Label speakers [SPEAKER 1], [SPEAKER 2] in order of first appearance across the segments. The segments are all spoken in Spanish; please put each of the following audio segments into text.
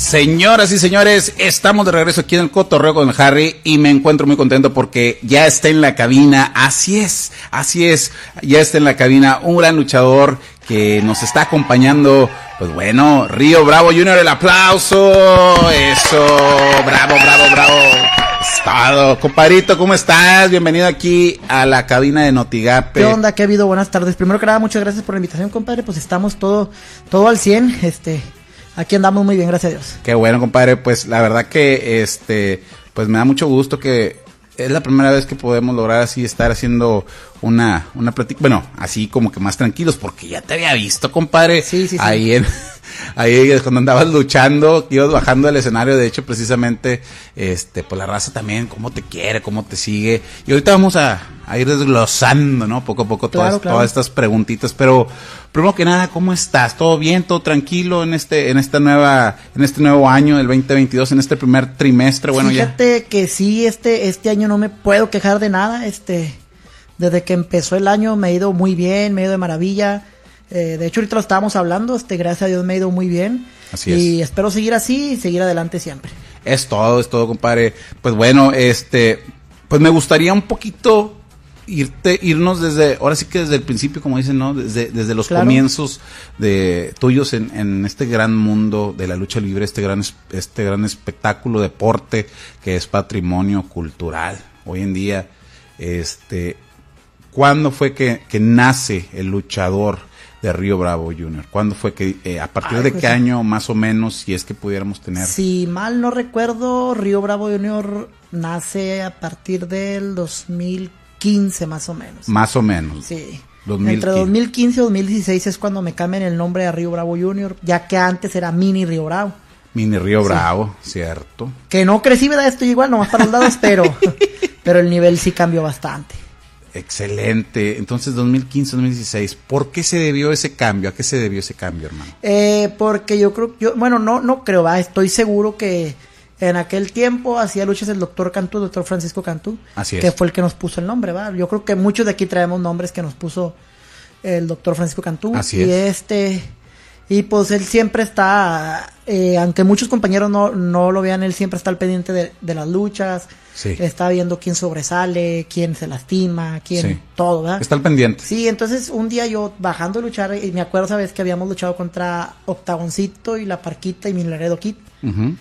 [SPEAKER 1] Señoras y señores, estamos de regreso aquí en el Cotorreo con Harry y me encuentro muy contento porque ya está en la cabina, así es, así es, ya está en la cabina un gran luchador que nos está acompañando, pues bueno, Río Bravo Junior, el aplauso, eso, bravo, bravo, bravo. Estado, compadrito, ¿cómo estás? Bienvenido aquí a la cabina de Notigape.
[SPEAKER 2] ¿Qué onda? ¿Qué ha habido? Buenas tardes. Primero que nada, muchas gracias por la invitación, compadre. Pues estamos todo, todo al 100. Este, aquí andamos muy bien, gracias a Dios.
[SPEAKER 1] Qué bueno, compadre. Pues la verdad que, este, pues me da mucho gusto que es la primera vez que podemos lograr así estar haciendo una, una plática, bueno, así como que más tranquilos, porque ya te había visto, compadre.
[SPEAKER 2] Sí, sí, sí.
[SPEAKER 1] Ahí en, ahí cuando andabas luchando, ibas bajando del escenario, de hecho, precisamente, este, pues la raza también, cómo te quiere, cómo te sigue. Y ahorita vamos a, a ir desglosando, ¿no? Poco a poco todas,
[SPEAKER 2] Claro, claro.
[SPEAKER 1] todas estas preguntitas, pero primero que nada, ¿cómo estás? ¿Todo bien? ¿Todo tranquilo en este, en esta nueva, en este nuevo año, el 2022, en este primer trimestre? Bueno, ya.
[SPEAKER 2] Fíjate que sí, este, este año no me puedo quejar de nada. Este, desde que empezó el año me ha ido muy bien, me ha ido de maravilla. Eh, de hecho, ahorita lo estábamos hablando. Este, gracias a Dios me ha ido muy bien.
[SPEAKER 1] Así
[SPEAKER 2] y espero seguir así y seguir adelante siempre.
[SPEAKER 1] Es todo, es todo, compadre. Pues bueno, este, pues me gustaría un poquito irte, irnos desde, ahora sí que desde el principio, como dicen, ¿no? Desde, desde los
[SPEAKER 2] Claro.
[SPEAKER 1] comienzos de tuyos en, en este gran mundo de la lucha libre, este gran, es- este gran espectáculo, deporte, que es patrimonio cultural. Hoy en día, este, ¿cuándo fue que, que nace el luchador de Río Bravo Junior? ¿Cuándo fue que, eh, a partir
[SPEAKER 2] Ay,
[SPEAKER 1] de
[SPEAKER 2] pues
[SPEAKER 1] qué año más o menos, si es que pudiéramos tener?
[SPEAKER 2] Si mal no recuerdo, Río Bravo Junior nace a partir del 2015 más o menos.
[SPEAKER 1] Más o menos.
[SPEAKER 2] Sí.
[SPEAKER 1] 2015.
[SPEAKER 2] Entre 2015 y 2016 es cuando me cambian el nombre a Río Bravo Junior, ya que antes era Mini Río Bravo.
[SPEAKER 1] Mini Río Bravo, cierto.
[SPEAKER 2] Que no crecí, ¿verdad? Estoy igual, nomás para los lados, pero, pero el nivel sí cambió bastante.
[SPEAKER 1] Excelente. Entonces, 2015, 2016, ¿por qué se debió ese cambio? ¿A qué se debió ese cambio, hermano?
[SPEAKER 2] Eh, porque yo creo, yo, bueno, no, no creo, va, estoy seguro que en aquel tiempo hacía luchas el doctor Cantú, el doctor Francisco Cantú,
[SPEAKER 1] Así es.
[SPEAKER 2] que fue el que nos puso el nombre, va. Yo creo que muchos de aquí traemos nombres que nos puso el doctor Francisco Cantú.
[SPEAKER 1] Así
[SPEAKER 2] y
[SPEAKER 1] es.
[SPEAKER 2] este, y pues él siempre está, eh, aunque muchos compañeros no, no lo vean, él siempre está al pendiente de, de las luchas.
[SPEAKER 1] Sí.
[SPEAKER 2] Está viendo quién sobresale, quién se lastima, quién,
[SPEAKER 1] Sí.
[SPEAKER 2] todo, ¿verdad?
[SPEAKER 1] Está al pendiente.
[SPEAKER 2] Sí, entonces un día yo bajando a luchar, y me acuerdo, sabes, que habíamos luchado contra Octagoncito y La Parquita y Milaredo Kid.
[SPEAKER 1] Ujú.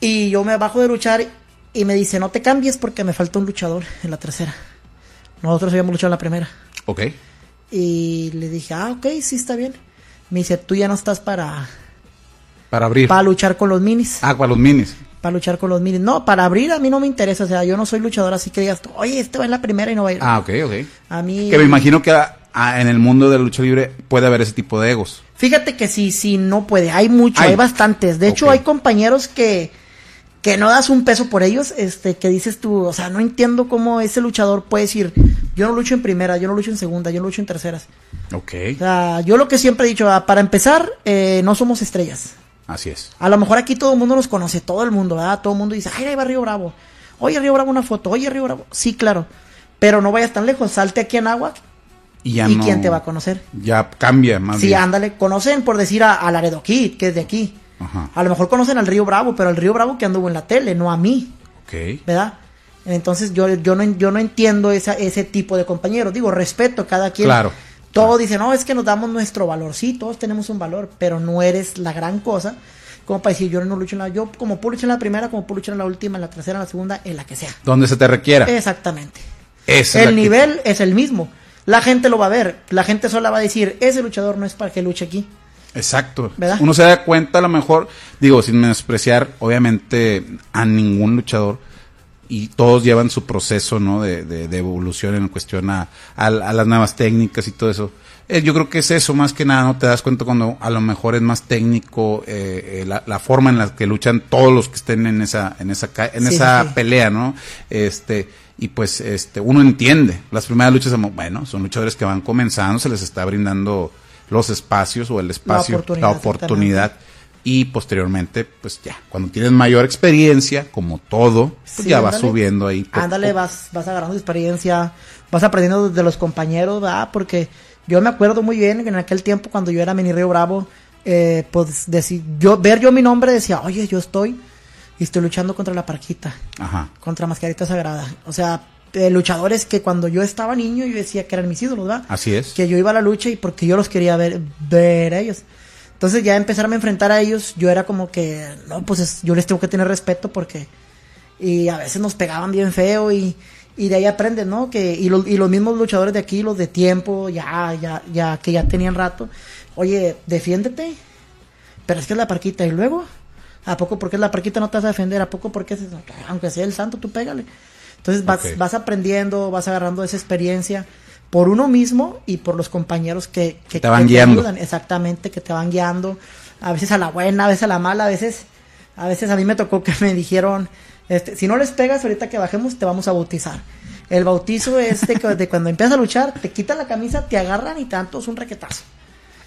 [SPEAKER 2] Y yo me bajo de luchar y me dice, no te cambies porque me falta un luchador en la tercera. Nosotros habíamos luchado en la primera.
[SPEAKER 1] Ok.
[SPEAKER 2] Y le dije, ah, ok, sí está bien. Me dice, tú ya no estás para,
[SPEAKER 1] Para abrir.
[SPEAKER 2] para luchar con los minis.
[SPEAKER 1] Ah, para los minis.
[SPEAKER 2] Para luchar con los minis. No, para abrir a mí no me interesa. O sea, yo no soy luchador, así que digas, tú, oye, este va en la primera y no va a ir.
[SPEAKER 1] Ah, ok, ok.
[SPEAKER 2] A mí...
[SPEAKER 1] Que me imagino que en el mundo de la lucha libre puede haber ese tipo de egos.
[SPEAKER 2] Fíjate que sí, sí, no puede. Hay mucho,
[SPEAKER 1] Hay.
[SPEAKER 2] hay, bastantes. De hecho, hay compañeros que, que no das un peso por ellos, este, que dices tú, o sea, no entiendo cómo ese luchador puede decir, yo no lucho en primera, yo no lucho en segunda, yo no lucho en terceras.
[SPEAKER 1] Ok.
[SPEAKER 2] O sea, yo lo que siempre he dicho, ah, para empezar, eh, no somos estrellas.
[SPEAKER 1] Así es.
[SPEAKER 2] A lo mejor aquí todo el mundo nos conoce, todo el mundo, ¿verdad? Todo el mundo dice, ay, ahí va Río Bravo. Oye, Río Bravo, una foto. Oye, Río Bravo. Sí, claro. Pero no vayas tan lejos, salte aquí en agua
[SPEAKER 1] Y ya
[SPEAKER 2] y
[SPEAKER 1] no-
[SPEAKER 2] quién te va a conocer.
[SPEAKER 1] Ya cambia más
[SPEAKER 2] Sí,
[SPEAKER 1] bien.
[SPEAKER 2] ándale, conocen por decir a, a Laredo Kid, que es de aquí.
[SPEAKER 1] Ajá.
[SPEAKER 2] A lo mejor conocen al Río Bravo, pero al Río Bravo que anduvo en la tele, no a mí,
[SPEAKER 1] Ok.
[SPEAKER 2] ¿verdad? Entonces yo, yo, no, yo no entiendo esa, ese tipo de compañeros. Digo, respeto cada quien.
[SPEAKER 1] Claro.
[SPEAKER 2] Todos dicen, no, es que nos damos nuestro valor. Sí, todos tenemos un valor, pero no eres la gran cosa. Como para decir, yo no lucho en la... Yo como puedo luchar en la primera, como puedo luchar en la última, en la tercera, en la segunda, en la que sea.
[SPEAKER 1] Donde se te requiera.
[SPEAKER 2] Exactamente.
[SPEAKER 1] Esa
[SPEAKER 2] El
[SPEAKER 1] que-
[SPEAKER 2] nivel es el mismo. La gente lo va a ver. La gente sola va a decir, ese luchador no es para que luche aquí.
[SPEAKER 1] Exacto.
[SPEAKER 2] ¿Verdad?
[SPEAKER 1] Uno se da cuenta a lo mejor, digo, sin menospreciar, obviamente, a ningún luchador. Y todos llevan su proceso, ¿no? De, de- de evolución en cuestión a, a- a las nuevas técnicas y todo eso. Eh, yo creo que es eso, más que nada, ¿no? Te das cuenta cuando a lo mejor es más técnico eh, eh, la, la forma en la que luchan todos los que estén en esa, en esa, en
[SPEAKER 2] Sí,
[SPEAKER 1] esa
[SPEAKER 2] sí,
[SPEAKER 1] pelea, ¿no? Este, y pues, este, uno entiende. Las primeras luchas, bueno, son luchadores que van comenzando, se les está brindando los espacios o el espacio, la oportunidad.
[SPEAKER 2] oportunidad,
[SPEAKER 1] y posteriormente, pues ya, cuando tienes mayor experiencia, como todo, pues
[SPEAKER 2] Sí,
[SPEAKER 1] ya vas subiendo ahí. poco
[SPEAKER 2] Ándale,
[SPEAKER 1] poco.
[SPEAKER 2] vas, vas agarrando experiencia, vas aprendiendo de los compañeros, ¿verdad? Porque yo me acuerdo muy bien que en aquel tiempo cuando yo era Mini Río Bravo, eh, pues deci- yo, ver yo mi nombre decía, oye, yo estoy y estoy luchando contra la parquita,
[SPEAKER 1] Ajá.
[SPEAKER 2] contra Mascarita Sagrada. O sea, eh, luchadores que cuando yo estaba niño yo decía que eran mis ídolos, ¿verdad?
[SPEAKER 1] Así es.
[SPEAKER 2] que yo iba a la lucha y porque yo los quería ver, ver a ellos. Entonces ya empezarme a enfrentar a ellos, yo era como que, no, pues es- yo les tengo que tener respeto porque, y a veces nos pegaban bien feo y, y de ahí aprendes, ¿no? Que, y, los- y los mismos luchadores de aquí, los de tiempo, ya, ya, ya, que ya tenían rato, oye, defiéndete, pero es que es la parquita y luego, ¿a poco porque es la parquita no te vas a defender? ¿A poco porque es eso? Aunque sea el santo, tú pégale. Entonces vas, vas aprendiendo, vas agarrando esa experiencia por uno mismo y por los compañeros que, que
[SPEAKER 1] Te van
[SPEAKER 2] que
[SPEAKER 1] guiando.
[SPEAKER 2] ayudan, exactamente, que te van guiando, a veces a la buena, a veces a la mala, a veces, a veces a mí me tocó que me dijeron, este, si no les pegas ahorita que bajemos te vamos a bautizar. El bautizo es de, que- de cuando empiezas a luchar, te quitan la camisa, te agarran y tanto es un requetazo.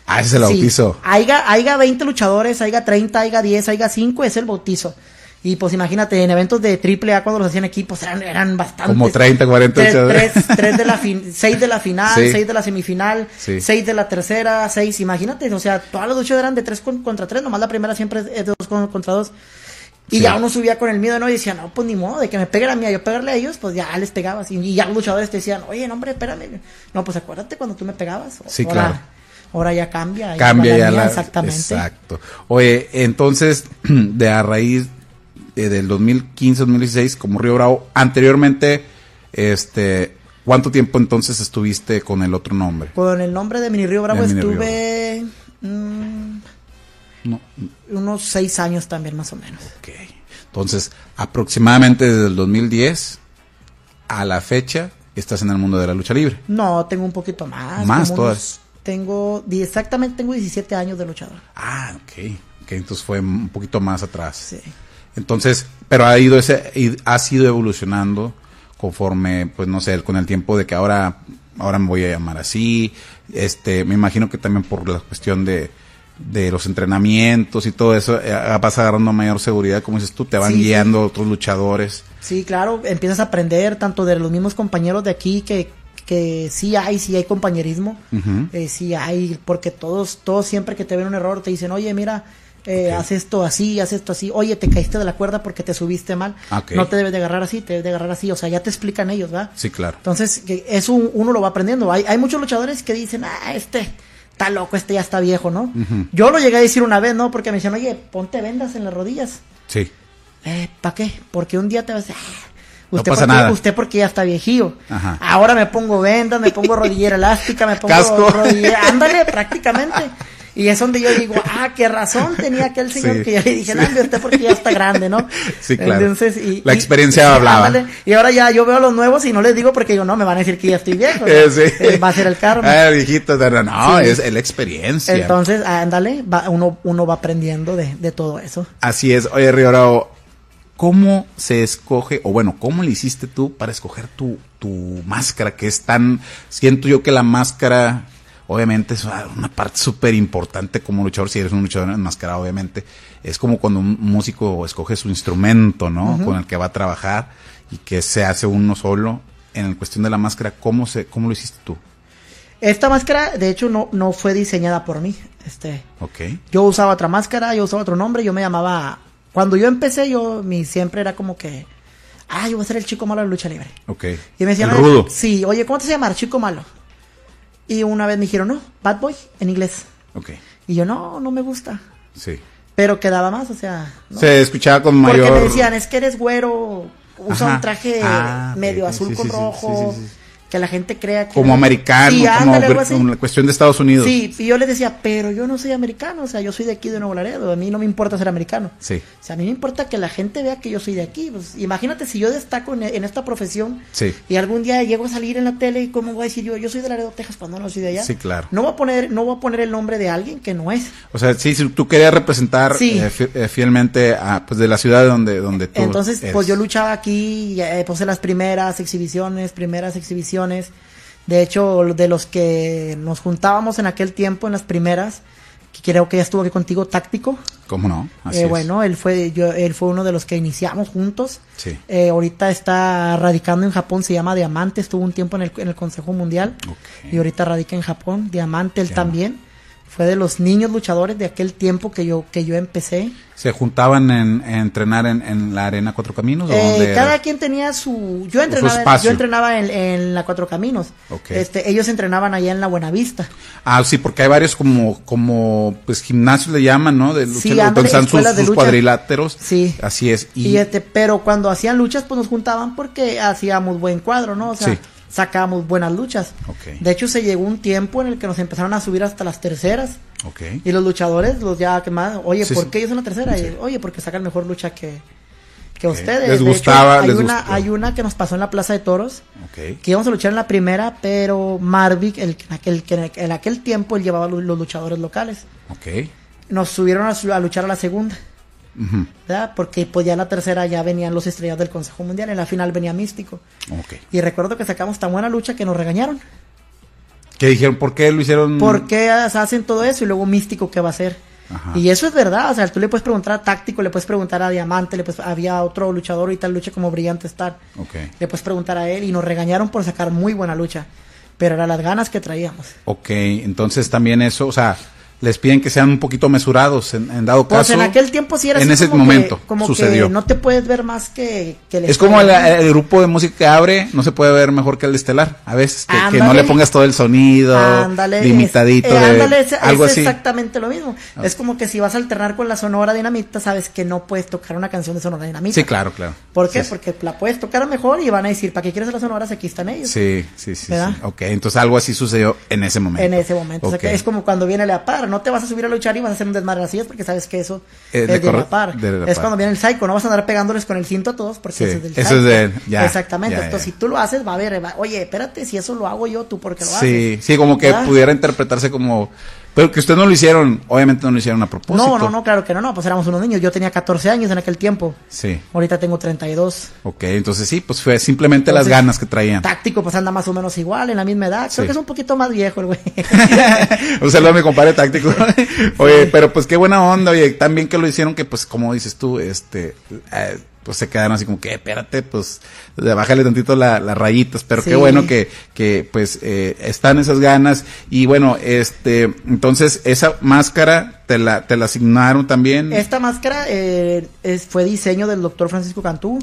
[SPEAKER 1] Ah, ese es el
[SPEAKER 2] Sí,
[SPEAKER 1] bautizo.
[SPEAKER 2] Haiga, haiga 20 luchadores, haiga 30, haiga 10, haiga 5, es el bautizo. Y pues imagínate, en eventos de triple A cuando los hacían equipos eran, eran bastantes.
[SPEAKER 1] Como 30, 40
[SPEAKER 2] Tres, tres, tres de la fin, seis de la final,
[SPEAKER 1] Sí.
[SPEAKER 2] seis de la semifinal,
[SPEAKER 1] Sí.
[SPEAKER 2] seis de la tercera, seis, imagínate, o sea, todas las luchas eran de tres con- contra tres, nomás la primera siempre es de dos con- contra dos. Y
[SPEAKER 1] Sí.
[SPEAKER 2] ya uno subía con el miedo, ¿no? Y decía, no, pues ni modo, de que me peguen a mí, a yo pegarle a ellos, pues ya les pegabas. Y, y ya los luchadores te decían, oye, no, hombre, espérame. No, pues acuérdate cuando tú me pegabas.
[SPEAKER 1] Sí,
[SPEAKER 2] ahora,
[SPEAKER 1] claro.
[SPEAKER 2] Ahora ya cambia.
[SPEAKER 1] Cambia ya
[SPEAKER 2] mía,
[SPEAKER 1] la...
[SPEAKER 2] Exactamente.
[SPEAKER 1] Exacto. Oye, entonces, de a raíz eh, del 2015, 2016, como Río Bravo, anteriormente, este, ¿cuánto tiempo entonces estuviste con el otro nombre?
[SPEAKER 2] Con el nombre de Mini Río Bravo
[SPEAKER 1] Mini Río
[SPEAKER 2] estuve mm,
[SPEAKER 1] No,
[SPEAKER 2] unos seis años también, más o menos.
[SPEAKER 1] ok. Entonces, aproximadamente desde el 2010 a la fecha, estás en el mundo de la lucha libre.
[SPEAKER 2] No, tengo un poquito más.
[SPEAKER 1] Más
[SPEAKER 2] unos-
[SPEAKER 1] todas.
[SPEAKER 2] Tengo, exactamente tengo 17 años de luchador.
[SPEAKER 1] Ah, ok. Ok, entonces fue un poquito más atrás.
[SPEAKER 2] Sí.
[SPEAKER 1] Entonces, pero ha ido ese, ha sido evolucionando conforme, pues no sé, con el tiempo de que ahora, ahora me voy a llamar así. Este, me imagino que también por la cuestión de, de los entrenamientos y todo eso, eh, vas agarrando mayor seguridad, como dices tú, te van
[SPEAKER 2] Sí, sí.
[SPEAKER 1] guiando otros luchadores.
[SPEAKER 2] Sí, claro, empiezas a aprender tanto de los mismos compañeros de aquí que, que sí hay, sí hay compañerismo, eh, sí hay, porque todos, todos siempre que te ven un error te dicen, oye, mira, eh, haz esto así, haz esto así, oye, te caíste de la cuerda porque te subiste mal, no te debes de agarrar así, te debes de agarrar así, o sea, ya te explican ellos, ¿verdad?
[SPEAKER 1] Sí, claro.
[SPEAKER 2] Entonces, eso uno lo va aprendiendo. Hay, hay muchos luchadores que dicen, ah, este está loco, este ya está viejo, ¿no? Yo lo llegué a decir una vez, ¿no? Porque me decían, oye, ponte vendas en las rodillas.
[SPEAKER 1] Sí.
[SPEAKER 2] Eh, ¿para qué? Porque un día te vas a decir, ah,
[SPEAKER 1] No
[SPEAKER 2] usted,
[SPEAKER 1] pasa
[SPEAKER 2] porque,
[SPEAKER 1] nada.
[SPEAKER 2] usted porque ya está viejío.
[SPEAKER 1] Ajá.
[SPEAKER 2] Ahora me pongo vendas, me pongo rodillera elástica, me pongo
[SPEAKER 1] Casco.
[SPEAKER 2] rodillera, ándale, prácticamente. Y es donde yo digo, ah, qué razón tenía aquel señor
[SPEAKER 1] Sí,
[SPEAKER 2] que yo le dije,
[SPEAKER 1] sí.
[SPEAKER 2] no, hombre, usted porque ya está grande, ¿no?
[SPEAKER 1] Sí, claro.
[SPEAKER 2] Entonces, y,
[SPEAKER 1] La
[SPEAKER 2] y-
[SPEAKER 1] experiencia
[SPEAKER 2] sí,
[SPEAKER 1] hablaba.
[SPEAKER 2] ándale. Y ahora ya yo veo a los nuevos y no les digo porque digo, no, me van a decir que ya estoy viejo. ¿no?
[SPEAKER 1] Sí.
[SPEAKER 2] Eh, Va a ser el karma.
[SPEAKER 1] Ah, viejito, no, no,
[SPEAKER 2] Sí.
[SPEAKER 1] es la experiencia.
[SPEAKER 2] Entonces, ándale, va, uno, uno va aprendiendo de, de todo eso.
[SPEAKER 1] Así es. Oye, Río Bravo, ¿cómo se escoge, o bueno, cómo le hiciste tú para escoger tu, tu máscara, que es tan, siento yo que la máscara, obviamente, es una parte súper importante como luchador, si eres un luchador enmascarado, obviamente, es como cuando un músico escoge su instrumento, ¿no? Con el que va a trabajar y que se hace uno solo. En la cuestión de la máscara, ¿cómo, se, cómo lo hiciste tú?
[SPEAKER 2] Esta máscara, de hecho, no, no fue diseñada por mí. Este,
[SPEAKER 1] Ok.
[SPEAKER 2] yo usaba otra máscara, yo usaba otro nombre, yo me llamaba. Cuando yo empecé, yo mi siempre era como que, ah, yo voy a ser el chico malo de lucha libre.
[SPEAKER 1] Ok.
[SPEAKER 2] Y me decían,
[SPEAKER 1] el
[SPEAKER 2] "Oye,
[SPEAKER 1] rudo.
[SPEAKER 2] sí, oye, ¿cómo te se llama? Chico malo. Y una vez me dijeron, no, Bad Boy, en inglés.
[SPEAKER 1] Ok.
[SPEAKER 2] Y yo, no, no me gusta.
[SPEAKER 1] Sí.
[SPEAKER 2] Pero quedaba más, o sea. ¿no?
[SPEAKER 1] Se escuchaba con mayor...
[SPEAKER 2] Porque me decían, es que eres güero, usa
[SPEAKER 1] Ajá.
[SPEAKER 2] un traje
[SPEAKER 1] Ah,
[SPEAKER 2] medio azul
[SPEAKER 1] sí,
[SPEAKER 2] con
[SPEAKER 1] sí,
[SPEAKER 2] rojo,
[SPEAKER 1] sí.
[SPEAKER 2] Que la gente crea que...
[SPEAKER 1] como americano,
[SPEAKER 2] Sí,
[SPEAKER 1] como,
[SPEAKER 2] ándale,
[SPEAKER 1] la cuestión de Estados Unidos.
[SPEAKER 2] Sí, y yo les decía, pero yo no soy americano, o sea, yo soy de aquí de Nuevo Laredo, a mí no me importa ser americano.
[SPEAKER 1] Sí.
[SPEAKER 2] O sea, a mí me importa que la gente vea que yo soy de aquí. Pues, imagínate si yo destaco en, en esta profesión
[SPEAKER 1] Sí.
[SPEAKER 2] y algún día llego a salir en la tele y cómo voy a decir yo, yo soy de Laredo, Texas, cuando no soy de allá.
[SPEAKER 1] Sí, claro.
[SPEAKER 2] No voy a poner, no voy a poner el nombre de alguien que no es.
[SPEAKER 1] O sea, sí, si tú querías representar
[SPEAKER 2] Sí.
[SPEAKER 1] eh, eh, fielmente a, pues de la ciudad donde, donde tú
[SPEAKER 2] Entonces,
[SPEAKER 1] eres.
[SPEAKER 2] pues yo luchaba aquí, eh, puse las primeras exhibiciones, primeras exhibiciones. De hecho, de los que nos juntábamos en aquel tiempo, en las primeras, que creo que ya estuvo aquí contigo, táctico.
[SPEAKER 1] ¿Cómo no? Así
[SPEAKER 2] Eh,
[SPEAKER 1] es.
[SPEAKER 2] bueno, él fue, yo, él fue uno de los que iniciamos juntos.
[SPEAKER 1] Sí.
[SPEAKER 2] Eh, ahorita está radicando en Japón, se llama Diamante, estuvo un tiempo en el, en el Consejo Mundial y ahorita radica en Japón. Diamante, él también. Fue de los niños luchadores de aquel tiempo que yo, que yo empecé.
[SPEAKER 1] ¿Se juntaban en, en entrenar en, en, la Arena Cuatro Caminos? ¿o
[SPEAKER 2] Eh,
[SPEAKER 1] dónde
[SPEAKER 2] cada
[SPEAKER 1] era?
[SPEAKER 2] quien tenía su... Yo entrenaba, yo entrenaba en, en la Cuatro Caminos.
[SPEAKER 1] Ok.
[SPEAKER 2] Este, ellos entrenaban allá en la Buenavista.
[SPEAKER 1] Ah, sí, porque hay varios como, como, pues gimnasios le llaman, ¿no? De lucha,
[SPEAKER 2] Sí, ándale,
[SPEAKER 1] están sus,
[SPEAKER 2] de
[SPEAKER 1] sus cuadriláteros.
[SPEAKER 2] Sí.
[SPEAKER 1] Así es.
[SPEAKER 2] Y,
[SPEAKER 1] Y,
[SPEAKER 2] este, pero cuando hacían luchas, pues nos juntaban porque hacíamos buen cuadro, ¿no? O sea,
[SPEAKER 1] Sí.
[SPEAKER 2] Sacábamos buenas luchas.
[SPEAKER 1] Ok.
[SPEAKER 2] De hecho, se llegó un tiempo en el que nos empezaron a subir hasta las terceras.
[SPEAKER 1] ok.
[SPEAKER 2] Y los luchadores, los ya que más, oye,
[SPEAKER 1] Sí,
[SPEAKER 2] ¿por
[SPEAKER 1] sí.
[SPEAKER 2] qué ellos son la tercera? Y, oye, porque sacan mejor lucha que, que ustedes.
[SPEAKER 1] Les
[SPEAKER 2] De
[SPEAKER 1] gustaba,
[SPEAKER 2] hay,
[SPEAKER 1] les
[SPEAKER 2] una,
[SPEAKER 1] gustó.
[SPEAKER 2] hay una que nos pasó en la Plaza de Toros, que íbamos a luchar en la primera, pero Marvick, el, que en aquel, que en aquel- en aquel tiempo él llevaba los luchadores locales. Nos subieron a, a luchar a la segunda. Porque pues ya en la tercera ya venían los estrellas del Consejo Mundial, en la final venía Místico.
[SPEAKER 1] Ok.
[SPEAKER 2] Y recuerdo que sacamos tan buena lucha que nos regañaron.
[SPEAKER 1] ¿Qué dijeron? ¿Por qué lo hicieron?
[SPEAKER 2] ¿Por qué hacen todo eso y luego Místico qué va a hacer?
[SPEAKER 1] Ajá.
[SPEAKER 2] Y eso es verdad, o sea, tú le puedes preguntar a Táctico, le puedes preguntar a Diamante, le puedes, había otro luchador y tal lucha como Brillante Star.
[SPEAKER 1] Ok.
[SPEAKER 2] Le puedes preguntar a él y nos regañaron por sacar muy buena lucha. Pero eran las ganas que traíamos.
[SPEAKER 1] Ok, entonces también eso, o sea, les piden que sean un poquito mesurados en, en dado
[SPEAKER 2] Pues
[SPEAKER 1] caso.
[SPEAKER 2] en aquel tiempo sí era
[SPEAKER 1] en
[SPEAKER 2] así
[SPEAKER 1] ese
[SPEAKER 2] como que-
[SPEAKER 1] momento
[SPEAKER 2] como
[SPEAKER 1] sucedió.
[SPEAKER 2] que no te puedes ver más que, que el
[SPEAKER 1] Es como el, grupo de música que abre, no se puede ver mejor que el de estelar. A veces que, que no le pongas todo el sonido,
[SPEAKER 2] Ándale,
[SPEAKER 1] limitadito,
[SPEAKER 2] es, eh,
[SPEAKER 1] de-
[SPEAKER 2] ándale, es,
[SPEAKER 1] algo
[SPEAKER 2] es
[SPEAKER 1] así.
[SPEAKER 2] exactamente lo mismo. Es como que si vas a alternar con la Sonora Dinamita, sabes que no puedes tocar una canción de Sonora Dinamita.
[SPEAKER 1] Sí, claro, claro.
[SPEAKER 2] ¿Por qué?
[SPEAKER 1] Sí,
[SPEAKER 2] Porque la puedes tocar mejor y van a decir, ¿para qué quieres las sonoras? Aquí están ellos.
[SPEAKER 1] Sí, sí, sí, sí. Ok, entonces algo así sucedió en ese momento.
[SPEAKER 2] En ese momento. O sea, que es como cuando viene la par. No te vas a subir a luchar y vas a hacer un desmadre así, es porque sabes que eso
[SPEAKER 1] Eh,
[SPEAKER 2] es
[SPEAKER 1] de
[SPEAKER 2] la par.
[SPEAKER 1] de la
[SPEAKER 2] es
[SPEAKER 1] par.
[SPEAKER 2] cuando viene el psycho. No vas a andar pegándoles con el cinto a todos porque
[SPEAKER 1] Sí,
[SPEAKER 2] eso es del
[SPEAKER 1] eso es
[SPEAKER 2] psycho.
[SPEAKER 1] de él, ya,
[SPEAKER 2] Exactamente.
[SPEAKER 1] ya,
[SPEAKER 2] Entonces, si tú lo haces, va a va- oye, espérate, si eso lo hago yo, tú porque lo haces.
[SPEAKER 1] Sí, sí, como que
[SPEAKER 2] ¿Verdad?
[SPEAKER 1] pudiera interpretarse como... Pero que ustedes no lo hicieron, obviamente no lo hicieron a propósito.
[SPEAKER 2] No, no, no, claro que no, no, pues éramos unos niños. Yo tenía 14 años en aquel tiempo.
[SPEAKER 1] Sí,
[SPEAKER 2] Ahorita tengo 32.
[SPEAKER 1] ok, entonces sí, pues fue simplemente las ganas que traían.
[SPEAKER 2] Táctico, pues anda más o menos igual, en la misma edad. Creo
[SPEAKER 1] Sí.
[SPEAKER 2] que es un poquito más viejo el güey.
[SPEAKER 1] un saludo a mi compadre táctico. oye, pero pues qué buena onda, oye, también que lo hicieron que pues como dices tú, este, eh, pues se quedaron así como que, espérate, pues, bájale tantito la- las rayitas, pero qué
[SPEAKER 2] Sí.
[SPEAKER 1] bueno que, que pues eh, están esas ganas y bueno, este, entonces esa máscara te la, te la asignaron también.
[SPEAKER 2] Esta máscara eh, es- fue diseño del doctor Francisco Cantú.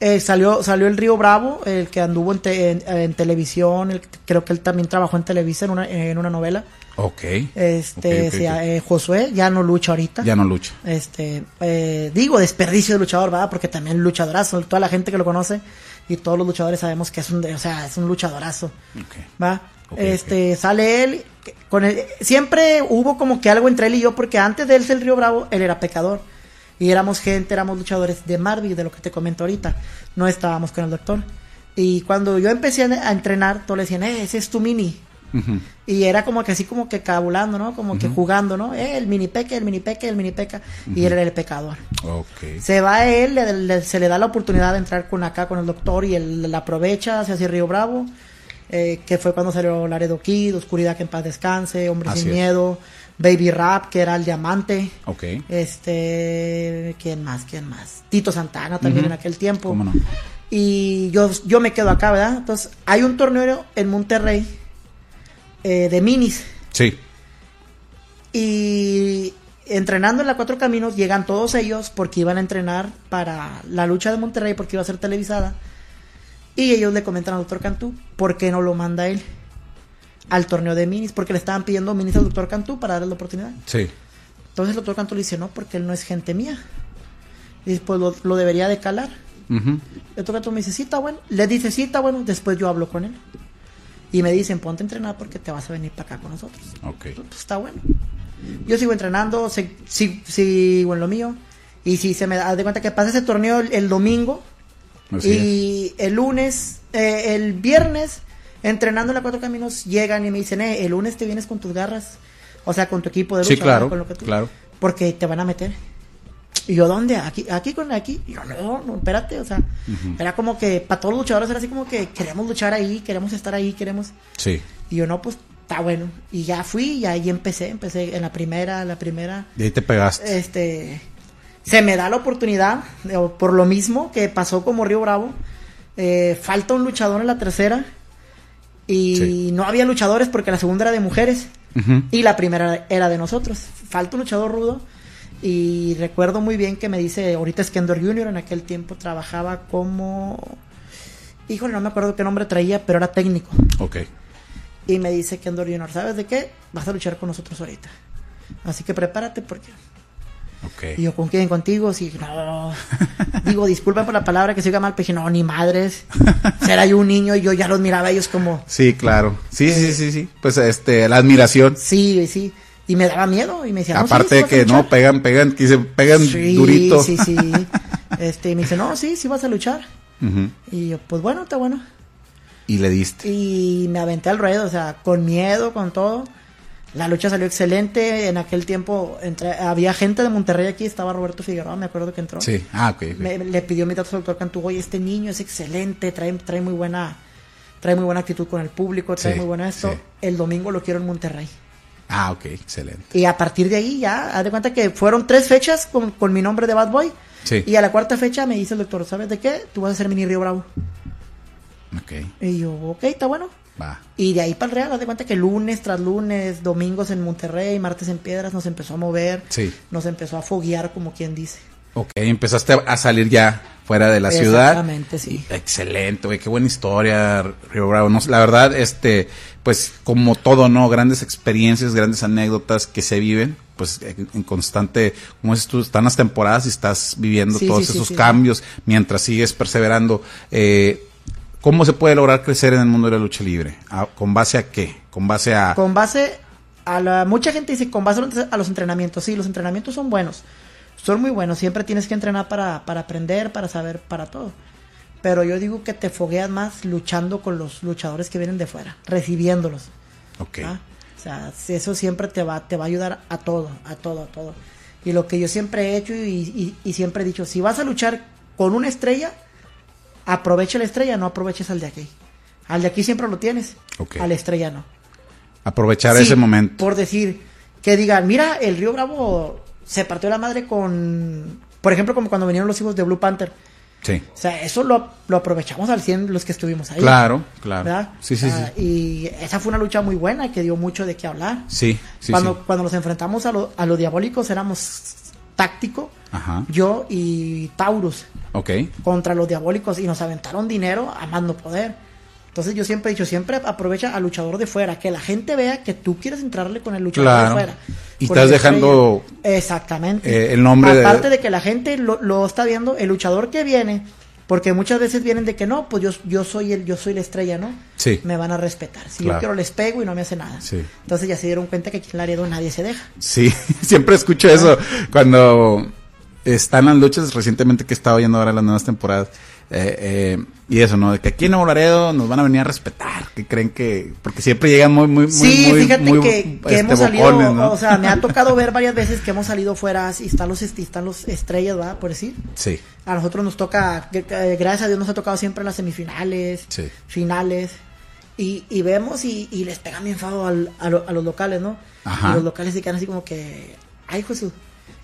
[SPEAKER 2] Eh, salió, salió el Río Bravo, el que anduvo en, te- en- en televisión, el- creo que él también trabajó en Televisa en una, en una novela.
[SPEAKER 1] Ok.
[SPEAKER 2] Este,
[SPEAKER 1] Ok, ok,
[SPEAKER 2] se-
[SPEAKER 1] ok.
[SPEAKER 2] eh, Josué ya no lucha ahorita.
[SPEAKER 1] Ya no lucha.
[SPEAKER 2] Este, eh, digo, desperdicio de luchador, ¿verdad? Porque también luchadorazo, toda la gente que lo conoce y todos los luchadores sabemos que es un, o sea, es un luchadorazo. ¿va? Este, sale él, con él, siempre hubo como que algo entre él y yo, porque antes de él ser el Río Bravo, él era pecador. Y éramos gente, éramos luchadores de Marvel, de lo que te comento ahorita. No estábamos con el doctor. Y cuando yo empecé a a entrenar, todos le decían, eh, ese es tu mini. Y era como que así como que cabulando, ¿no? Como que jugando, ¿no? Eh, el mini peque, el mini peque, el mini peca. Y él era el pecador.
[SPEAKER 1] Ok.
[SPEAKER 2] Se va a él, le- le- se le da la oportunidad de entrar con acá con el doctor y él la aprovecha, se hace Río Bravo, eh, que fue cuando salió Laredo Kid, Oscuridad que en paz descanse, Hombre
[SPEAKER 1] Así
[SPEAKER 2] sin
[SPEAKER 1] es.
[SPEAKER 2] miedo, Baby Rap, que era el diamante.
[SPEAKER 1] Ok.
[SPEAKER 2] Este, ¿quién más? ¿Quién más? Tito Santana también en aquel tiempo.
[SPEAKER 1] ¿Cómo no?
[SPEAKER 2] Y yo, yo me quedo acá, ¿verdad? Entonces, hay un torneo en Monterrey eh, de minis.
[SPEAKER 1] Sí.
[SPEAKER 2] Y entrenando en la Cuatro Caminos llegan todos ellos porque iban a entrenar para la lucha de Monterrey porque iba a ser televisada. Y ellos le comentan al doctor Cantú, ¿por qué no lo manda él al torneo de minis? Porque le estaban pidiendo minis al doctor Cantú para darle la oportunidad.
[SPEAKER 1] Sí.
[SPEAKER 2] Entonces el doctor Cantú le dice, no, porque él no es gente mía. Y pues lo, lo debería de calar. El doctor Cantú me dice, sí, está bueno. Le dice, sí, está bueno. Después yo hablo con él. Y me dicen, ponte a entrenar porque te vas a venir para acá con nosotros.
[SPEAKER 1] Ok.
[SPEAKER 2] Pues está bueno. Yo sigo entrenando, sigo en lo mío. Y si se me da de cuenta que pasa ese torneo el, el domingo
[SPEAKER 1] Así es.
[SPEAKER 2] y el lunes, eh, el viernes, entrenando en la Cuatro Caminos, llegan y me dicen, eh, el lunes te vienes con tus garras. O sea, con tu equipo de lucha.
[SPEAKER 1] Sí, claro,
[SPEAKER 2] ¿verdad? Con lo que tú-
[SPEAKER 1] claro.
[SPEAKER 2] Porque te van a meter. Y yo, ¿dónde? Aquí, aquí con aquí. Y yo, no, no, espérate, o sea, era como que para todos los luchadores era así como que queremos luchar ahí, queremos estar ahí, queremos.
[SPEAKER 1] Sí.
[SPEAKER 2] Y yo, no, pues está bueno. Y ya fui y ahí empecé, empecé en la primera, la primera,
[SPEAKER 1] Y ahí te pegaste.
[SPEAKER 2] este, se me da la oportunidad, por lo mismo que pasó como Río Bravo, eh, falta un luchador en la tercera y
[SPEAKER 1] Sí.
[SPEAKER 2] no había luchadores porque la segunda era de mujeres.
[SPEAKER 1] Ujú.
[SPEAKER 2] Y la primera era de nosotros. Falta un luchador rudo. Y recuerdo muy bien que me dice, ahorita es Kendor Jr., en aquel tiempo trabajaba como... Híjole, no me acuerdo qué nombre traía, pero era técnico.
[SPEAKER 1] Ok.
[SPEAKER 2] Y me dice Kendor Jr., ¿sabes de qué? Vas a luchar con nosotros ahorita. Así que prepárate porque...
[SPEAKER 1] Ok.
[SPEAKER 2] Y yo, ¿con quién? ¿Contigo? Sí, no. Digo, disculpa por la palabra que se oiga mal, pero dije, no, ni madres. Será yo un niño y yo ya los miraba a ellos como...
[SPEAKER 1] Sí, claro. Sí, sí, sí, sí. Pues este, la admiración.
[SPEAKER 2] Sí, sí. Y me daba miedo y me decía, no, sí,
[SPEAKER 1] Aparte
[SPEAKER 2] sí
[SPEAKER 1] de que no pegan, pegan, que se pegan
[SPEAKER 2] Sí,
[SPEAKER 1] durito.
[SPEAKER 2] Sí, sí. Este, y me dice, no, sí, sí vas a luchar. Y yo, pues bueno, está bueno.
[SPEAKER 1] Y le diste.
[SPEAKER 2] Y me aventé al ruedo, o sea, con miedo, con todo. La lucha salió excelente. En aquel tiempo había gente de Monterrey aquí, estaba Roberto Figueroa, me acuerdo que entró.
[SPEAKER 1] Sí. Ah, ok.
[SPEAKER 2] Me- le pidió mi datos al doctor Cantú, oye, este niño es excelente, trae, trae muy buena trae muy buena actitud con el público, trae
[SPEAKER 1] Sí,
[SPEAKER 2] muy buena esto.
[SPEAKER 1] sí.
[SPEAKER 2] El domingo lo quiero en Monterrey.
[SPEAKER 1] Ah, ok. Excelente.
[SPEAKER 2] Y a partir de ahí ya, haz de cuenta que fueron tres fechas con, con mi nombre de Bad Boy.
[SPEAKER 1] Sí.
[SPEAKER 2] Y a la cuarta fecha me dice el doctor, ¿sabes de qué? Tú vas a ser mini Río Bravo.
[SPEAKER 1] Ok.
[SPEAKER 2] Y yo, ok, está bueno.
[SPEAKER 1] Va.
[SPEAKER 2] Y de ahí para el Real, haz de cuenta que lunes tras lunes, domingos en Monterrey, martes en Piedras, nos empezó a mover,
[SPEAKER 1] Sí.
[SPEAKER 2] nos empezó a foguear, como quien dice.
[SPEAKER 1] Ok. Empezaste a salir ya fuera de la ciudad.
[SPEAKER 2] Exactamente, sí.
[SPEAKER 1] Excelente, güey, qué buena historia, Río Bravo. No, la verdad, este, pues como todo, ¿no? Grandes experiencias, grandes anécdotas que se viven, pues en, constante, como dices tú, están las temporadas y estás viviendo
[SPEAKER 2] Sí,
[SPEAKER 1] todos
[SPEAKER 2] sí,
[SPEAKER 1] esos
[SPEAKER 2] sí.
[SPEAKER 1] cambios mientras sigues perseverando. Eh, ¿Cómo se puede lograr crecer en el mundo de la lucha libre? ¿A- ¿Con base a qué? ¿Con base a...?
[SPEAKER 2] Con base a la... Mucha gente dice con base a los- a los entrenamientos. Sí, los entrenamientos son buenos. Son muy buenos. Siempre tienes que entrenar para, para aprender, para saber, para todo. Pero yo digo que te fogueas más luchando con los luchadores que vienen de fuera, recibiéndolos.
[SPEAKER 1] Ok.
[SPEAKER 2] ¿ah? O sea, eso siempre te va, te va a ayudar a todo, a todo, a todo. Y lo que yo siempre he hecho y, y- y siempre he dicho, si vas a luchar con una estrella, aprovecha la estrella, no aproveches al de aquí. Al de aquí siempre lo tienes,
[SPEAKER 1] Ok.
[SPEAKER 2] a la estrella no.
[SPEAKER 1] Aprovechar
[SPEAKER 2] Sí,
[SPEAKER 1] ese momento.
[SPEAKER 2] Por decir, que digan, mira, el Río Bravo se partió la madre con, por ejemplo, como cuando vinieron los hijos de Blue Panther.
[SPEAKER 1] Sí.
[SPEAKER 2] O sea, eso lo, lo aprovechamos al 100 los que estuvimos ahí.
[SPEAKER 1] Claro, claro.
[SPEAKER 2] ¿verdad?
[SPEAKER 1] Sí, sí,
[SPEAKER 2] Ah,
[SPEAKER 1] sí.
[SPEAKER 2] Y esa fue una lucha muy buena que dio mucho de qué hablar.
[SPEAKER 1] Sí, sí,
[SPEAKER 2] cuando,
[SPEAKER 1] sí.
[SPEAKER 2] cuando nos enfrentamos a, lo- a los diabólicos éramos táctico,
[SPEAKER 1] Ajá.
[SPEAKER 2] yo y Taurus
[SPEAKER 1] Ok.
[SPEAKER 2] contra los diabólicos y nos aventaron dinero a más no poder. Entonces yo siempre he dicho, siempre aprovecha al luchador de fuera, que la gente vea que tú quieres entrarle con el luchador
[SPEAKER 1] Claro.
[SPEAKER 2] de fuera.
[SPEAKER 1] Y estás dejando,
[SPEAKER 2] Exactamente.
[SPEAKER 1] eh, el nombre de-
[SPEAKER 2] Aparte de... que la gente lo, lo está viendo, el luchador que viene, porque muchas veces vienen de que no, pues yo, yo soy el, yo soy la estrella, ¿no?
[SPEAKER 1] Sí.
[SPEAKER 2] Me van a respetar. Si
[SPEAKER 1] Claro.
[SPEAKER 2] yo quiero les pego y no me hace nada.
[SPEAKER 1] Sí.
[SPEAKER 2] Entonces ya se dieron cuenta que aquí en Laredo nadie se deja.
[SPEAKER 1] Sí, siempre escucho eso cuando están las luchas recientemente que he estado viendo ahora las nuevas temporadas. Eh, eh, y eso, ¿no? De que aquí en Nuevo Laredo nos van a venir a respetar, que creen que... Porque siempre llegan muy, muy, muy,
[SPEAKER 2] Sí,
[SPEAKER 1] muy,
[SPEAKER 2] fíjate
[SPEAKER 1] muy,
[SPEAKER 2] que, que
[SPEAKER 1] este,
[SPEAKER 2] hemos salido,
[SPEAKER 1] bocones, ¿no?
[SPEAKER 2] o sea, me ha tocado ver varias veces que hemos salido fuera y están los, están los estrellas, ¿verdad? Por decir.
[SPEAKER 1] Sí,
[SPEAKER 2] A nosotros nos toca, que gracias a Dios nos ha tocado siempre las semifinales,
[SPEAKER 1] Sí.
[SPEAKER 2] finales, y, y vemos y, y les pegan bien fado al- a, lo- a los locales, ¿no?
[SPEAKER 1] Ajá.
[SPEAKER 2] Y los locales se quedan así como que, ay Jesús,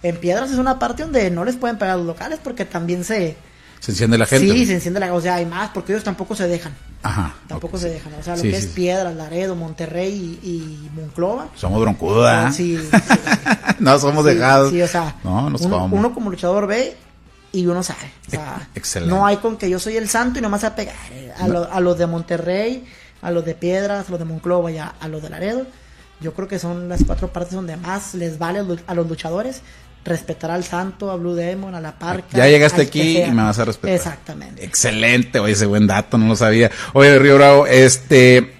[SPEAKER 2] en Piedras es una parte donde no les pueden pegar a los locales porque también se,
[SPEAKER 1] se enciende la gente.
[SPEAKER 2] sí, se enciende la, o sea, hay más, porque ellos tampoco se dejan,
[SPEAKER 1] Ajá.
[SPEAKER 2] tampoco
[SPEAKER 1] ok,
[SPEAKER 2] se
[SPEAKER 1] sí.
[SPEAKER 2] dejan, o sea, lo
[SPEAKER 1] Sí,
[SPEAKER 2] que
[SPEAKER 1] sí,
[SPEAKER 2] es. Piedras, Laredo, Monterrey y, y Monclova.
[SPEAKER 1] Somos broncudos, ¿verdad?
[SPEAKER 2] Sí,
[SPEAKER 1] no somos dejados.
[SPEAKER 2] Sí, o sea,
[SPEAKER 1] no, nos
[SPEAKER 2] uno, uno como luchador ve y uno sabe. O sea,
[SPEAKER 1] Excelente.
[SPEAKER 2] no hay con que yo soy el santo y nomás a pegar. eh, A, lo- a los de Monterrey, a los de Piedras, a los de Monclova y a, a los de Laredo. Yo creo que son las cuatro partes donde más les vale a los luchadores respetar al santo, a Blue Demon, a la parca.
[SPEAKER 1] Ya llegaste aquí y me vas a respetar.
[SPEAKER 2] Exactamente.
[SPEAKER 1] Excelente, oye, ese buen dato, no lo sabía. Oye, Río Bravo, este,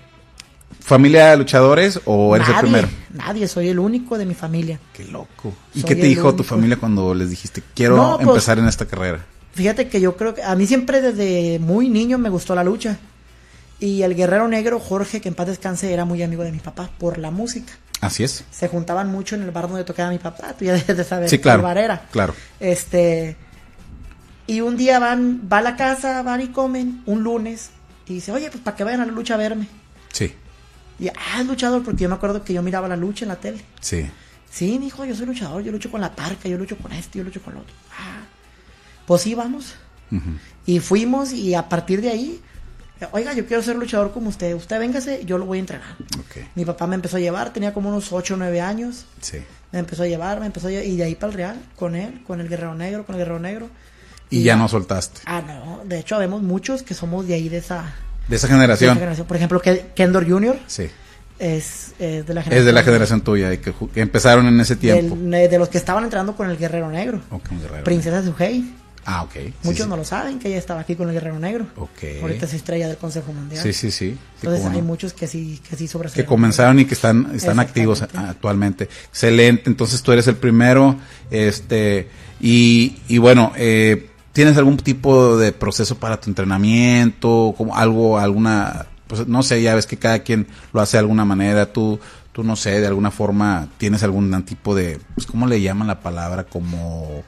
[SPEAKER 1] ¿familia de luchadores o eres el
[SPEAKER 2] nadie,
[SPEAKER 1] primero?
[SPEAKER 2] nadie, soy el único de mi familia.
[SPEAKER 1] Qué loco. ¿Y
[SPEAKER 2] Soy
[SPEAKER 1] qué te
[SPEAKER 2] el
[SPEAKER 1] dijo tu familia cuando les dijiste, quiero
[SPEAKER 2] No, pues-
[SPEAKER 1] empezar en esta carrera?
[SPEAKER 2] Fíjate que yo creo que a mí siempre desde muy niño me gustó la lucha. Y el guerrero negro, Jorge, que en paz descanse, era muy amigo de mi papá por la música.
[SPEAKER 1] Así es.
[SPEAKER 2] Se juntaban mucho en el bar donde tocaba mi papá, tú ya debes de saber.
[SPEAKER 1] Sí, claro.
[SPEAKER 2] Bar era.
[SPEAKER 1] Claro.
[SPEAKER 2] Este. Y un día van, va a la casa, van y comen, un lunes, y dice, oye, pues para que vayan a la lucha a verme.
[SPEAKER 1] Sí,
[SPEAKER 2] Y, ah, es luchador, porque yo me acuerdo que yo miraba la lucha en la tele.
[SPEAKER 1] sí.
[SPEAKER 2] Sí, mijo, yo soy luchador, yo lucho con la parca, yo lucho con este, yo lucho con lo otro. Ah, pues sí, vamos.
[SPEAKER 1] Ujú.
[SPEAKER 2] Y fuimos y a partir de ahí Oiga, yo quiero ser luchador como usted. Usted véngase, yo lo voy a entrenar.
[SPEAKER 1] Ok.
[SPEAKER 2] Mi papá me empezó a llevar, tenía como unos 8 o 9 años.
[SPEAKER 1] Sí.
[SPEAKER 2] Me empezó a llevar, me empezó a llevar, y de ahí para el Real, con él, con el Guerrero Negro, con el Guerrero Negro.
[SPEAKER 1] Y ya no soltaste.
[SPEAKER 2] Ah, no, de hecho, habemos muchos que somos de ahí, de esa,
[SPEAKER 1] De esa
[SPEAKER 2] de
[SPEAKER 1] generación.
[SPEAKER 2] esa generación. Por ejemplo, Ke- Kendor Jr.
[SPEAKER 1] Sí.
[SPEAKER 2] es, es de la
[SPEAKER 1] Es de la generación tuya, y que, empezaron en ese tiempo.
[SPEAKER 2] del- de, los que estaban entrando con el Guerrero Negro.
[SPEAKER 1] Ok, un guerrero.
[SPEAKER 2] Princesa Suhei.
[SPEAKER 1] Ah, ok. Sí,
[SPEAKER 2] Muchos
[SPEAKER 1] sí.
[SPEAKER 2] no lo saben que ella estaba aquí con el Guerrero Negro.
[SPEAKER 1] Ok.
[SPEAKER 2] Ahorita es estrella del Consejo Mundial.
[SPEAKER 1] Sí, sí, sí. Sí,
[SPEAKER 2] Entonces hay
[SPEAKER 1] no.
[SPEAKER 2] muchos que sí, que sí
[SPEAKER 1] que comenzaron y que están, están activos actualmente. Excelente, entonces tú eres el primero, este, y, y bueno, eh, ¿tienes algún tipo de proceso para tu entrenamiento? Como algo, alguna, pues no sé, ya ves que cada quien lo hace de alguna manera, tú, tú no sé, de alguna forma tienes algún tipo de, pues, ¿cómo le llaman la palabra? Como,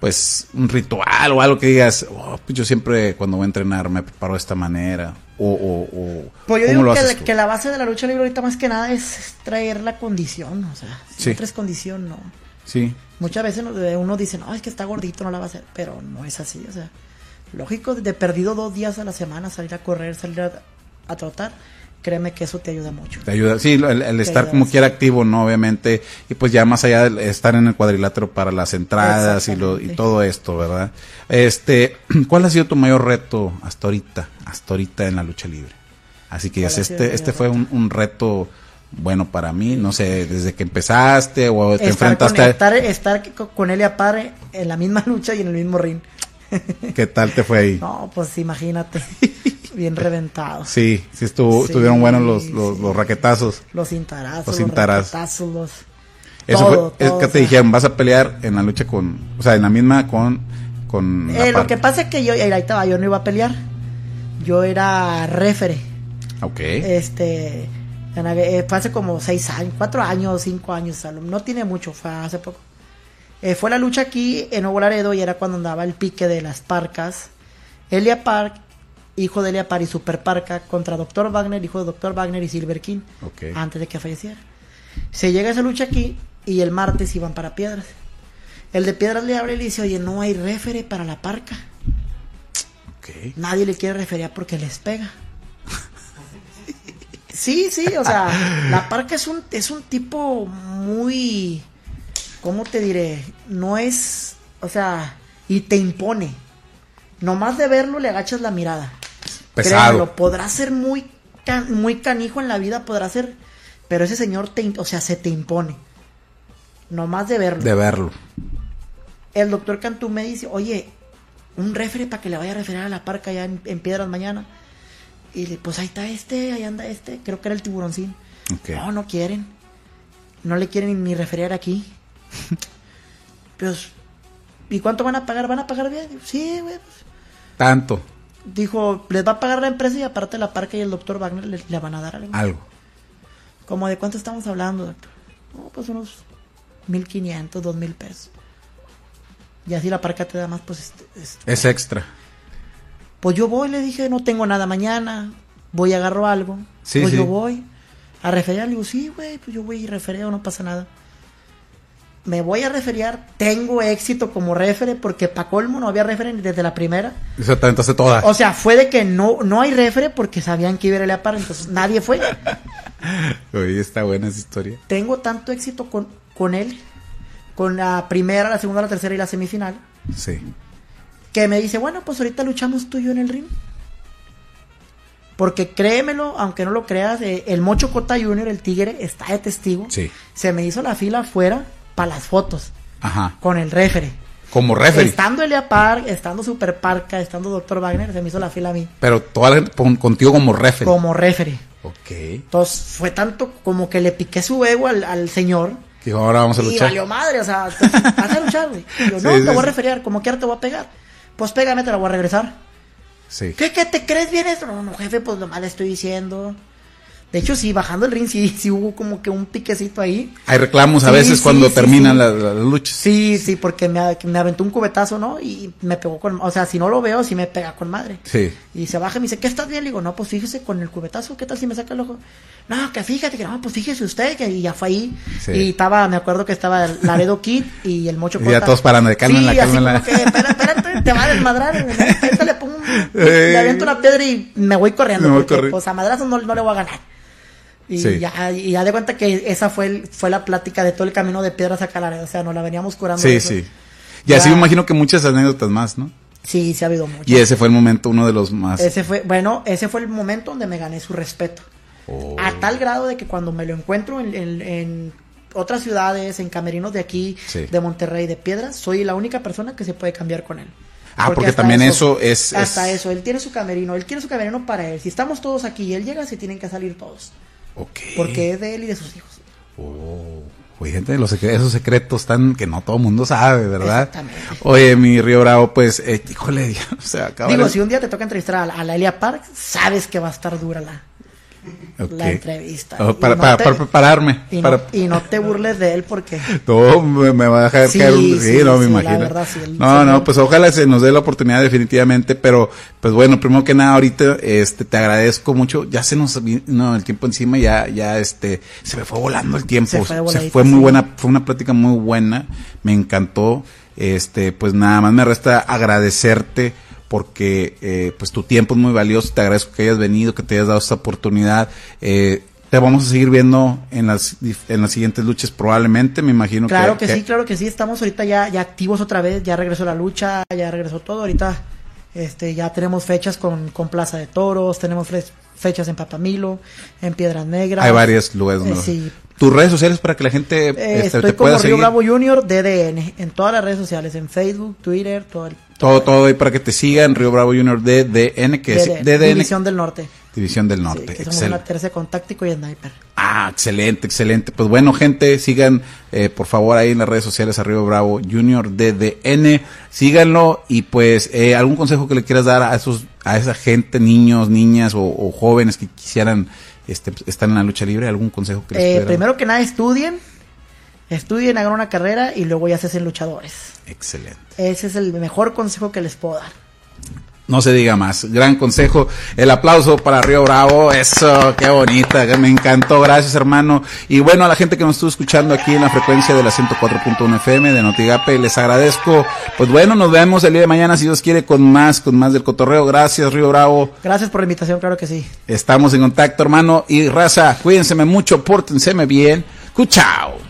[SPEAKER 1] pues, un ritual o algo que digas, "Oh, pues yo siempre cuando voy a entrenar me preparo de esta manera, o, o, o
[SPEAKER 2] Pues yo
[SPEAKER 1] ¿cómo
[SPEAKER 2] digo
[SPEAKER 1] lo
[SPEAKER 2] que,
[SPEAKER 1] haces
[SPEAKER 2] la-
[SPEAKER 1] tú?
[SPEAKER 2] que la base de la lucha libre ahorita más que nada es traer la condición, o sea, si
[SPEAKER 1] Sí.
[SPEAKER 2] traes condición, no.
[SPEAKER 1] Sí.
[SPEAKER 2] Muchas veces no- uno dice, no, es que está gordito, no la va a hacer, pero no es así, o sea, lógico, de perdido dos días a la semana, salir a correr, salir a, a trotar, créeme que eso te ayuda mucho.
[SPEAKER 1] Te ayuda, sí, el, el estar
[SPEAKER 2] ayuda
[SPEAKER 1] como quiera activo, ¿no? Obviamente, y pues ya más allá de estar en el cuadrilátero para las entradas y, lo, y todo esto, ¿verdad? Este, ¿cuál ha sido tu mayor reto hasta ahorita, hasta ahorita en la lucha libre? Así que
[SPEAKER 2] ¿Cuál
[SPEAKER 1] ya este, este fue un, un reto bueno para mí, no sé, desde que empezaste o te
[SPEAKER 2] Estar con,
[SPEAKER 1] enfrentaste, a-
[SPEAKER 2] estar, estar co- con Elia Parre en la misma lucha y en el mismo ring.
[SPEAKER 1] ¿qué tal te fue ahí?
[SPEAKER 2] No, pues imagínate, bien reventado.
[SPEAKER 1] Sí, sí estuvo,
[SPEAKER 2] Sí,
[SPEAKER 1] estuvieron buenos los, los,
[SPEAKER 2] sí.
[SPEAKER 1] los raquetazos.
[SPEAKER 2] Los cintarazos,
[SPEAKER 1] Los
[SPEAKER 2] los,
[SPEAKER 1] cintarazos.
[SPEAKER 2] raquetazos, los...
[SPEAKER 1] Eso
[SPEAKER 2] todo,
[SPEAKER 1] fue, es que te
[SPEAKER 2] sea.
[SPEAKER 1] dijeron, vas a pelear en la lucha con, o sea, en la misma con, con
[SPEAKER 2] Eh, lo que pasa es que yo, ahí estaba, yo no iba a pelear. Yo era refere.
[SPEAKER 1] Ok.
[SPEAKER 2] Este, eh, fue hace como seis años, cuatro años, cinco años, no tiene mucho, fue hace poco. Eh, fue la lucha aquí en Nuevo Laredo y era cuando andaba el pique de las parcas. Elia Park, hijo de Elia Park y Super Parca, contra Dr. Wagner, hijo de Dr. Wagner y Silver King,
[SPEAKER 1] Ok.
[SPEAKER 2] antes de que falleciera. Se llega esa lucha aquí y el martes iban para Piedras. El de Piedras le abre y le dice, oye, no hay refere para la parca. Nadie le quiere referir porque les pega. Sí, sí, o sea, la parca es un, es un tipo muy, ¿cómo te diré? No es, o sea, y te impone. Nomás de verlo le agachas la mirada.
[SPEAKER 1] Pesado.
[SPEAKER 2] Podrá ser muy, can- muy canijo en la vida, podrá ser, pero ese señor te, o sea, se te impone. Nomás de verlo.
[SPEAKER 1] De verlo.
[SPEAKER 2] El doctor Cantú me dice, oye, un refere para que le vaya a referir a la parca allá en, en Piedras mañana. Y le, pues ahí está este, ahí anda este, creo que era el tiburoncín. No, no quieren. No le quieren ni referir aquí. pues, ¿y cuánto van a pagar? ¿Van a pagar bien? Sí, güey. pues".
[SPEAKER 1] Tanto.
[SPEAKER 2] Dijo, les va a pagar la empresa y aparte la parca y el doctor Wagner le, le van a dar algo.
[SPEAKER 1] Algo.
[SPEAKER 2] Como de cuánto estamos hablando, doctor. No, pues unos 1500, 2000 pesos. Y así la parca te da más, pues este, este,
[SPEAKER 1] Es extra.
[SPEAKER 2] Pues yo voy, le dije, no tengo nada mañana, voy, agarro algo.
[SPEAKER 1] Sí,
[SPEAKER 2] pues
[SPEAKER 1] sí.
[SPEAKER 2] yo voy a referiar, le digo, sí, güey, pues yo voy y refereo, no pasa nada. Me voy a referiar, tengo éxito como refere, porque pa' colmo no había refere desde la primera.
[SPEAKER 1] Eso te aventaste toda.
[SPEAKER 2] O sea, fue de que no, no hay refere porque sabían que iba a ir a par, entonces nadie fue.
[SPEAKER 1] Oye, está buena esa historia.
[SPEAKER 2] Tengo tanto éxito con, con él, con la primera, la segunda, la tercera y la semifinal,
[SPEAKER 1] Sí.
[SPEAKER 2] que me dice, bueno, pues ahorita luchamos tú y yo en el ring. Porque créemelo, aunque no lo creas, eh, el Mocho Cota Junior, el tigre, está de testigo.
[SPEAKER 1] Sí.
[SPEAKER 2] Se me hizo la fila afuera para las fotos
[SPEAKER 1] Ajá.
[SPEAKER 2] con el refere.
[SPEAKER 1] Como referee.
[SPEAKER 2] Estando Elia Park, estando Super Parca, estando Dr. Wagner, se me hizo la fila a mí
[SPEAKER 1] Pero toda la- con- contigo como referee.
[SPEAKER 2] como refere.
[SPEAKER 1] Ok.
[SPEAKER 2] Entonces fue tanto como que le piqué su ego al, al señor.
[SPEAKER 1] Que ahora vamos a
[SPEAKER 2] Y
[SPEAKER 1] luchar.
[SPEAKER 2] valió madre, o sea, entonces, vas a luchar, güey. Y Yo, no,
[SPEAKER 1] Sí,
[SPEAKER 2] te
[SPEAKER 1] sí,
[SPEAKER 2] voy a
[SPEAKER 1] sí.
[SPEAKER 2] referiar, como quiera te voy a pegar. Pues pégame, te la voy a regresar.
[SPEAKER 1] Sí.
[SPEAKER 2] ¿Qué, qué te crees bien esto? No, no, jefe, pues lo mal estoy diciendo. De hecho, sí, bajando el ring, sí, sí hubo como que un piquecito ahí.
[SPEAKER 1] Hay reclamos a
[SPEAKER 2] Sí,
[SPEAKER 1] veces
[SPEAKER 2] sí,
[SPEAKER 1] cuando
[SPEAKER 2] sí,
[SPEAKER 1] terminan las, las luchas.
[SPEAKER 2] Sí, sí, porque me, me aventó un cubetazo, ¿no? Y me pegó con, o sea, si no lo veo, sí me pega con madre.
[SPEAKER 1] Sí.
[SPEAKER 2] Y se baja y me dice, ¿qué estás bien? Le digo, no, pues fíjese con el cubetazo, ¿qué tal si me saca el ojo? No, que fíjate, que no, pues fíjese usted, que y ya fue ahí.
[SPEAKER 1] Sí.
[SPEAKER 2] Y estaba, me acuerdo que estaba el Laredo Kid y el Mocho
[SPEAKER 1] Y ya todos parando de, "Cálmenla,
[SPEAKER 2] sí, así
[SPEAKER 1] cálmenla".
[SPEAKER 2] como que, espérate, espérate, te va a desmadrar. ¿no? Ahorita le pongo un,
[SPEAKER 1] Eh.
[SPEAKER 2] le aviento una piedra y me voy corriendo,
[SPEAKER 1] Me voy
[SPEAKER 2] porque
[SPEAKER 1] corriendo.
[SPEAKER 2] pues a madrazos no, no le voy a ganar. Y
[SPEAKER 1] Sí.
[SPEAKER 2] ya, y ya de cuenta que esa fue el- fue la plática de todo el camino de piedras a Laredo. O sea, nos la veníamos curando.
[SPEAKER 1] Sí,
[SPEAKER 2] eso.
[SPEAKER 1] sí. Y así me imagino que muchas anécdotas más, ¿no?
[SPEAKER 2] Sí, sí ha habido mucho.
[SPEAKER 1] Y ese fue el momento, uno de los más.
[SPEAKER 2] Ese fue, bueno, ese fue el momento donde me gané su respeto.
[SPEAKER 1] Oh.
[SPEAKER 2] A tal grado de que cuando me lo encuentro en, en- en otras ciudades, en camerinos de aquí,
[SPEAKER 1] Sí.
[SPEAKER 2] de Monterrey, de Piedras, soy la única persona que se puede cambiar con él.
[SPEAKER 1] Ah, porque también eso es-
[SPEAKER 2] Hasta
[SPEAKER 1] es-
[SPEAKER 2] eso, él tiene su camerino, él quiere su camerino para él. Si estamos todos aquí y él llega, se tienen que salir todos.
[SPEAKER 1] Ok.
[SPEAKER 2] Porque es de él y de sus hijos.
[SPEAKER 1] Oh. Oye, gente, los secre- esos secretos tan que no todo el mundo sabe, ¿verdad?
[SPEAKER 2] Exactamente.
[SPEAKER 1] Oye, mi Río Bravo, pues, eh, híjole, o sea,
[SPEAKER 2] Digo, si un día te toca entrevistar a la Elia Park, sabes que va a estar dura la, La entrevista.
[SPEAKER 1] Oh, para,
[SPEAKER 2] no
[SPEAKER 1] para-
[SPEAKER 2] te-
[SPEAKER 1] para prepararme.
[SPEAKER 2] Y,
[SPEAKER 1] para-
[SPEAKER 2] no, y no te burles de él porque...
[SPEAKER 1] No, me, me va a dejar
[SPEAKER 2] Sí,
[SPEAKER 1] caer un... Sí,
[SPEAKER 2] sí,
[SPEAKER 1] no, me imagino.
[SPEAKER 2] verdad,
[SPEAKER 1] no, no, pues ojalá se nos dé la oportunidad definitivamente, pero pues bueno, primero que nada ahorita este te agradezco mucho, ya se nos vino el tiempo encima, ya ya este se me fue volando el tiempo,
[SPEAKER 2] Se
[SPEAKER 1] se
[SPEAKER 2] fue
[SPEAKER 1] fue, muy buena, fue una plática muy buena, me encantó. Este, pues nada más me resta agradecerte porque eh, pues tu tiempo es muy valioso, te agradezco que hayas venido, que te hayas dado esta oportunidad. Eh, te vamos a seguir viendo en las en las siguientes luchas probablemente, me imagino
[SPEAKER 2] Claro que, sí, claro que sí, estamos ahorita ya, ya activos otra vez, ya regresó la lucha, ya regresó todo, ahorita este ya tenemos fechas con, con Plaza de Toros, tenemos fe- fechas en Papamilo, en Piedras Negras.
[SPEAKER 1] Hay varios lugares.
[SPEAKER 2] Eh, sí.
[SPEAKER 1] Tus redes sociales para que la gente
[SPEAKER 2] Eh,
[SPEAKER 1] este,
[SPEAKER 2] estoy
[SPEAKER 1] te
[SPEAKER 2] como
[SPEAKER 1] pueda
[SPEAKER 2] Río
[SPEAKER 1] seguir.
[SPEAKER 2] Bravo Junior DDN, en todas las redes sociales, en Facebook, Twitter, todo el...
[SPEAKER 1] Todo, todo ahí para que te sigan. Río Bravo Junior DDN, que es
[SPEAKER 2] DDN, División del Norte.
[SPEAKER 1] División del
[SPEAKER 2] Sí,
[SPEAKER 1] Norte.
[SPEAKER 2] que somos una tercera con táctico y sniper.
[SPEAKER 1] Ah, excelente, excelente. Pues bueno, gente, sigan eh, por favor ahí en las redes sociales a Río Bravo Junior DDN. Síganlo y pues eh, algún consejo que le quieras dar a esos a esa gente, niños, niñas o, o jóvenes que quisieran este, estar en la lucha libre, algún consejo que les
[SPEAKER 2] Eh, primero que nada, estudien, estudien, hagan una carrera y luego ya se hacen luchadores.
[SPEAKER 1] Excelente.
[SPEAKER 2] Ese es el mejor consejo que les puedo dar.
[SPEAKER 1] No se diga más. Gran consejo. El aplauso para Río Bravo. Eso, qué bonita. Me encantó. Gracias, hermano. Y bueno, a la gente que nos estuvo escuchando aquí en la frecuencia de la 104.1 FM de Notigape, les agradezco. Pues bueno, nos vemos el día de mañana, si Dios quiere, con más, con más del cotorreo. Gracias, Río Bravo.
[SPEAKER 2] Gracias por la invitación, claro que sí.
[SPEAKER 1] Estamos en contacto, hermano. Y raza, cuídense mucho, pórtenseme bien. Cuchao.